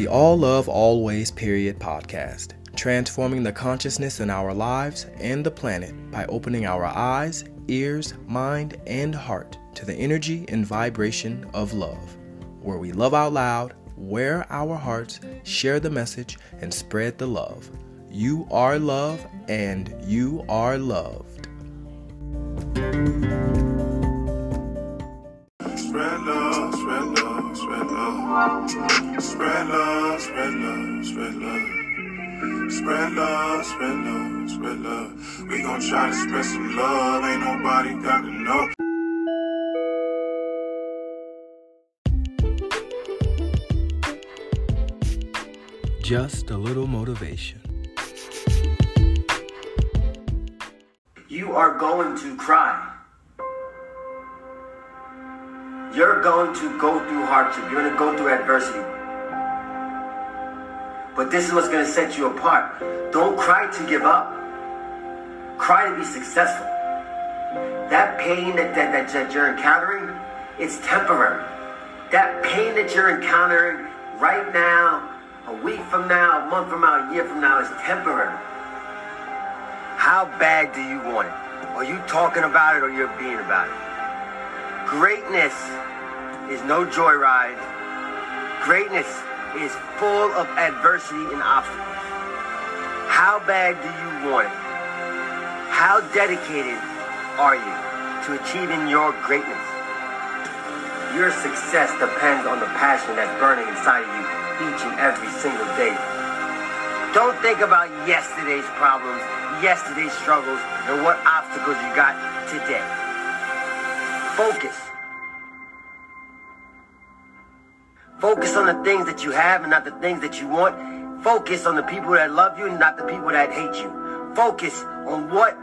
the All Love Always Period podcast, transforming the consciousness in our lives and the planet by opening our eyes, ears, mind, and heart to the energy and vibration of love, where we love out loud, wear our hearts, share the message, and spread the love. You are love, and you are loved. Spread love. Spread love, spread love, spread love. Spread love, spread love, spread love. We gon' try to spread some love. Ain't nobody got to know. Just a little motivation. You are going to cry. You're going to go through hardship. You're going to go through adversity. But this is what's going to set you apart. Don't cry to give up. Cry to be successful. That pain that, that, that, you're encountering, it's temporary. That pain that you're encountering right now, a week from now, a month from now, a year from now, is temporary. How bad do you want it? Are you talking about it or you're being about it? Greatness is no joyride. Greatness is full of adversity and obstacles. How bad do you want it? How dedicated are you to achieving your greatness? Your success depends on the passion that's burning inside of you each and every single day. Don't think about yesterday's problems, yesterday's struggles, and what obstacles you got today. Focus. Focus on the things that you have and not the things that you want. Focus on the people that love you and not the people that hate you. Focus on what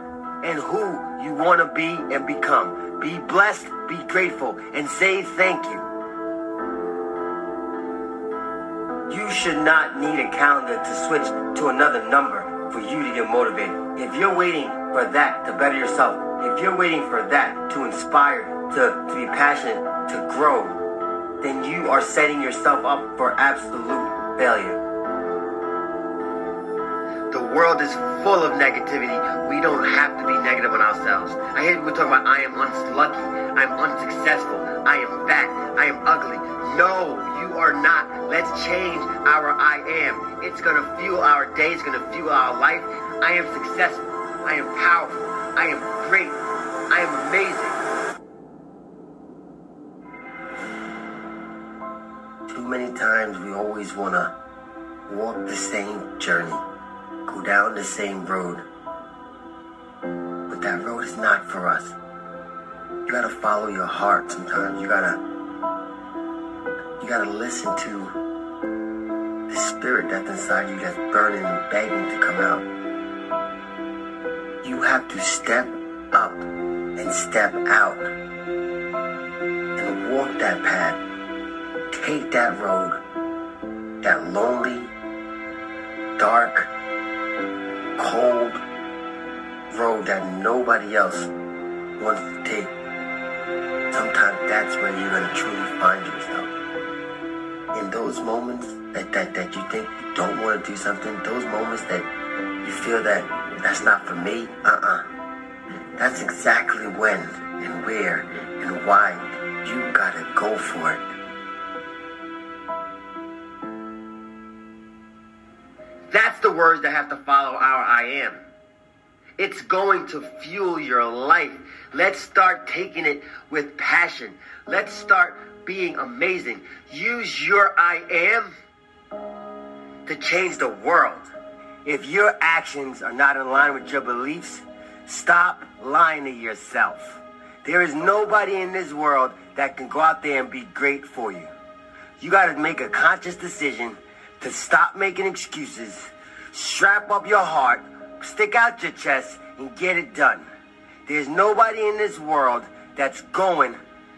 and who you want to be and become. Be blessed, be grateful, and say thank you. You should not need a calendar to switch to another number for you to get motivated. If you're waiting for that to better yourself, if you're waiting for that to inspire, to, to be passionate, to grow, then you are setting yourself up for absolute failure. The world is full of negativity. We don't have to be negative on ourselves. I hear people talk about I am unlucky, I'm unsuccessful, I am fat, I am ugly. No, you are not. Let's change our I am. It's gonna fuel our day, it's gonna fuel our life. I am successful, I am powerful, I am great, I am amazing. Times we always wanna walk the same journey go down the same road. But that road is not for us. You gotta follow your heart sometimes. You gotta you gotta listen to the spirit that's inside you that's burning and begging to come out. You have to step up and step out and walk that path. Take that road, that lonely, dark, cold road that nobody else wants to take. Sometimes that's where you're gonna truly find yourself. In those moments that, that, that you think you don't want to do something, those moments that you feel that that's not for me, uh-uh. That's exactly when and where and why you gotta go for it. That's the words that have to follow our I am. It's going to fuel your life. Let's start taking it with passion. Let's start being amazing. Use your I am to change the world. If your actions are not in line with your beliefs, stop lying to yourself. There is nobody in this world that can go out there and be great for you. You got to make a conscious decision to stop making excuses, strap up your heart, stick out your chest, and get it done. There's nobody in this world that's going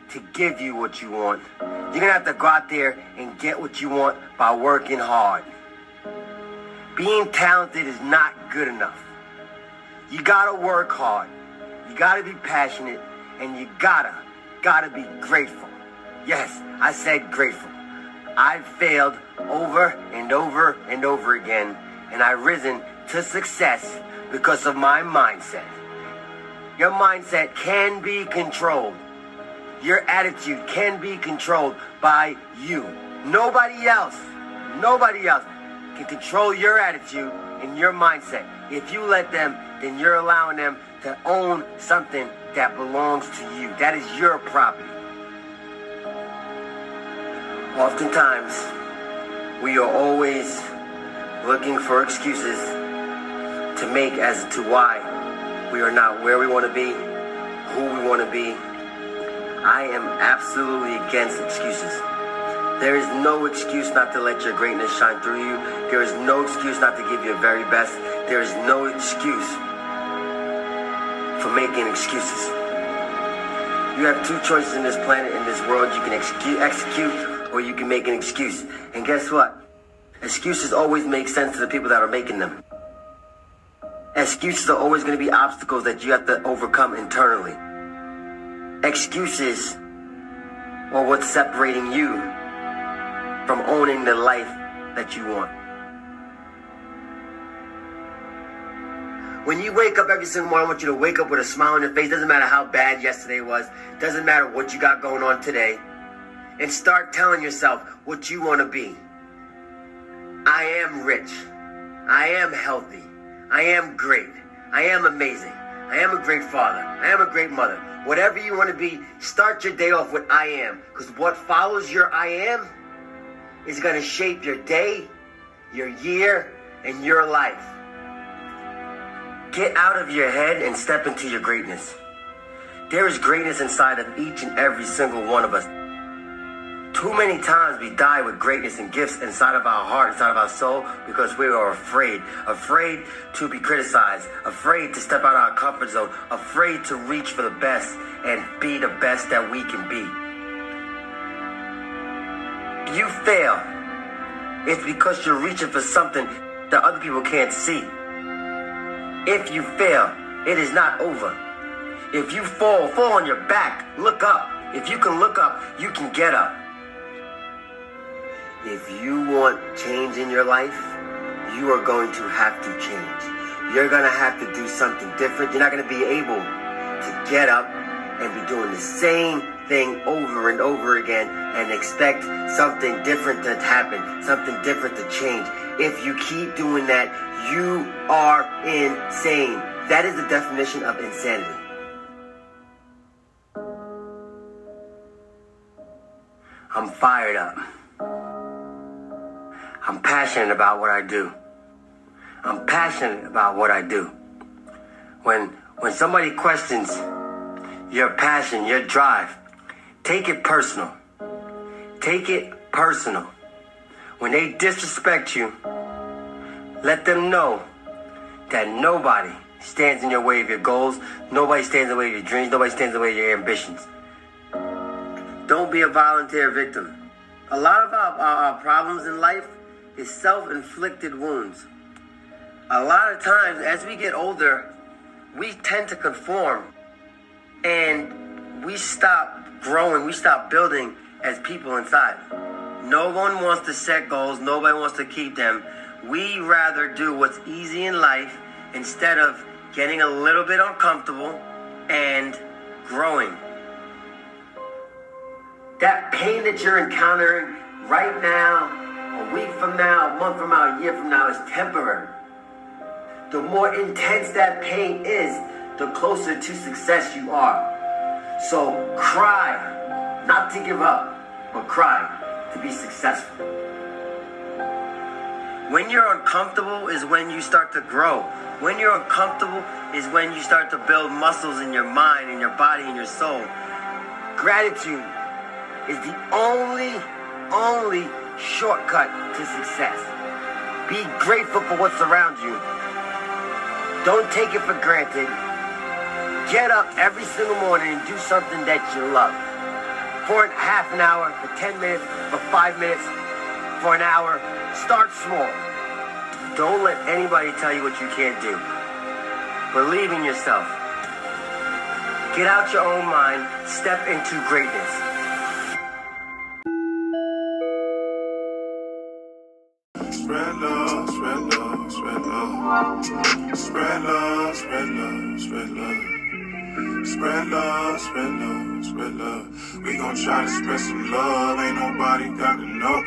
to give you what you want. You're going to have to go out there and get what you want by working hard. Being talented is not good enough. You got to work hard. You got to be passionate, and you gotta, gotta be grateful. Yes, I said grateful. I've failed over and over and over again, and I've risen to success because of my mindset. Your mindset can be controlled. Your attitude can be controlled by you. Nobody else, nobody else can control your attitude and your mindset. If you let them, then you're allowing them to own something that belongs to you. That is your property. Oftentimes, we are always looking for excuses to make as to why we are not where we want to be, who we want to be. I am absolutely against excuses. There is no excuse not to let your greatness shine through you. There is no excuse not to give your very best. There is no excuse for making excuses. You have two choices in this planet, in this world. You can execute, or you can make an excuse. And guess what? Excuses always make sense to the people that are making them. Excuses are always going to be obstacles that you have to overcome internally. Excuses are what's separating you from owning the life that you want. When you wake up every single morning, I want you to wake up with a smile on your face. Doesn't matter how bad yesterday was. Doesn't matter what you got going on today. And start telling yourself what you want to be. I am rich. I am healthy. I am great. I am amazing. I am a great father. I am a great mother. Whatever you want to be, start your day off with I am. Because what follows your I am is going to shape your day, your year, and your life. Get out of your head and step into your greatness. There is greatness inside of each and every single one of us. Too many times we die with greatness and gifts inside of our heart, inside of our soul, because we are afraid. Afraid to be criticized, afraid to step out of our comfort zone, afraid to reach for the best and be the best that we can be. You fail. It's because you're reaching for something that other people can't see. If you fail, it is not over. If you fall, fall on your back. Look up. If you can look up, you can get up. If you want change in your life, you are going to have to change. You're going to have to do something different. You're not going to be able to get up and be doing the same thing over and over again and expect something different to happen, something different to change. If you keep doing that, you are insane. That is the definition of insanity. I'm fired up. I'm passionate about what I do. I'm passionate about what I do. When when somebody questions your passion, your drive, take it personal. Take it personal. When they disrespect you, let them know that nobody stands in your way of your goals, nobody stands in the way of your dreams, nobody stands in the way of your ambitions. Don't be a volunteer victim. A lot of our, our, our problems in life is self-inflicted wounds. A lot of times, as we get older, we tend to conform and we stop growing, we stop building as people inside. No one wants to set goals, nobody wants to keep them. We rather do what's easy in life instead of getting a little bit uncomfortable and growing. That pain that you're encountering right now, a week from now, a month from now, a year from now is temporary. The more intense that pain is, the closer to success you are. So cry, not to give up, but cry to be successful. When you're uncomfortable is when you start to grow. When you're uncomfortable is when you start to build muscles in your mind, in your body, in your soul. Gratitude is the only, only shortcut to success. Be grateful for what's around you. Don't take it for granted. Get up every single morning and do something that you love. For half an hour, for 10 minutes, for five minutes, for an hour. Start small. Don't let anybody tell you what you can't do. Believe in yourself. Get out your own mind. Step into greatness. Spread love, spread love, spread love. Spread love, spread love, spread love. We gon' try to spread some love. Ain't nobody got to know.